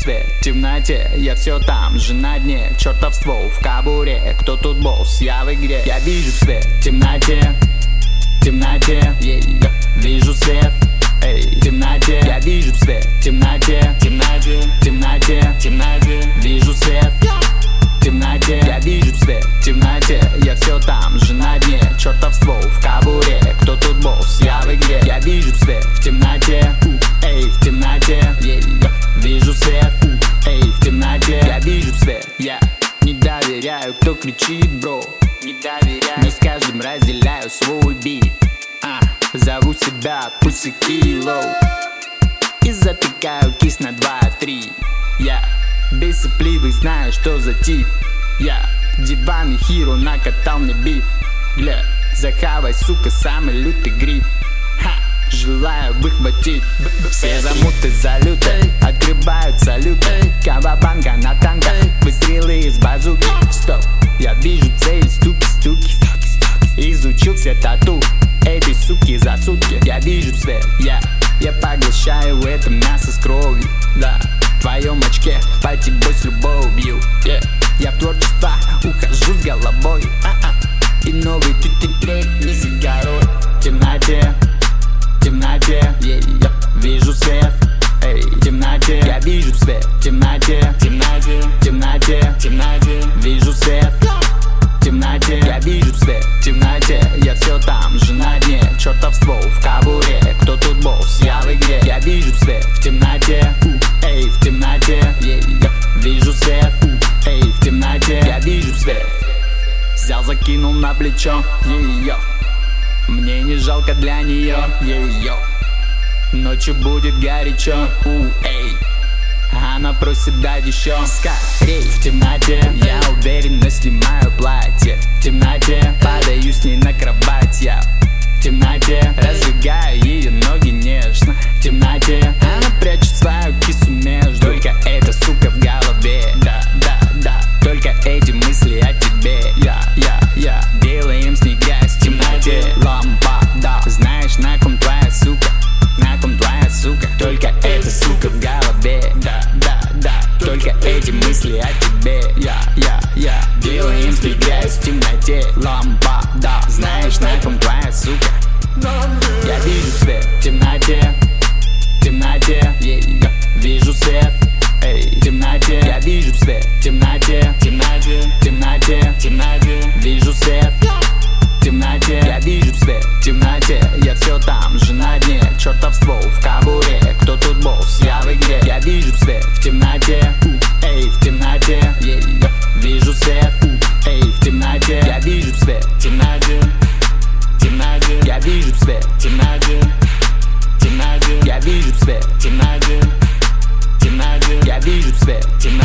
свет в темноте. Я все там же на дне. Чертов ствол в кабуре. Кто тут босс? Я в игре. Я вижу свет в темноте кричит, бро. Не доверяю Но с каждым разделяю свой бит. А, Зову себя Pussy Kilo И затыкаю кис на 2-3 Я Бесопливый, знаю, что за тип. Я диван и хиро накатал мне бит. Гля, захавай, сука, самый лютый гриб. Ха, желаю выхватить Все замуты залюты Открывают салюты Кавабанга на танка Выстрелы из базуки Все тату Этой суки за сутки. Я вижу свет, я Я поглощаю это мясо с кровью. Да в твоем очке Пойти бой с любовью. Yeah. Я в творчество ухожу с головой. А-а. И новый ты ты трек не сигарой В темноте, в темноте. Yeah, yeah. Вижу свет. Эй, в темноте. Я вижу свет. В темноте В темноте, в темноте, в темноте. Вижу свет. В темноте. Я вижу свет. В темноте на плечо. Ее Мне не жалко для нее ее Ночью будет горячо. У, эй она просит дать еще скорей. В темноте. Я уверенно снимаю платье. В темноте я, я Делаем грязь в темноте. Лампа, да Знаешь, на ком твоя сука? Я вижу свет в темноте темноте. Yeah, Вижу свет Эй, в темноте. Я вижу свет в темноте темноте, темноте, темноте. Вижу свет темноте. Я вижу свет в темноте. Я все там же на дне. Чертов ствол в be. Tırnacı Tırnacı Gel vücut be. Tırnacı Tırnacı Gel vücut be. Tırnacı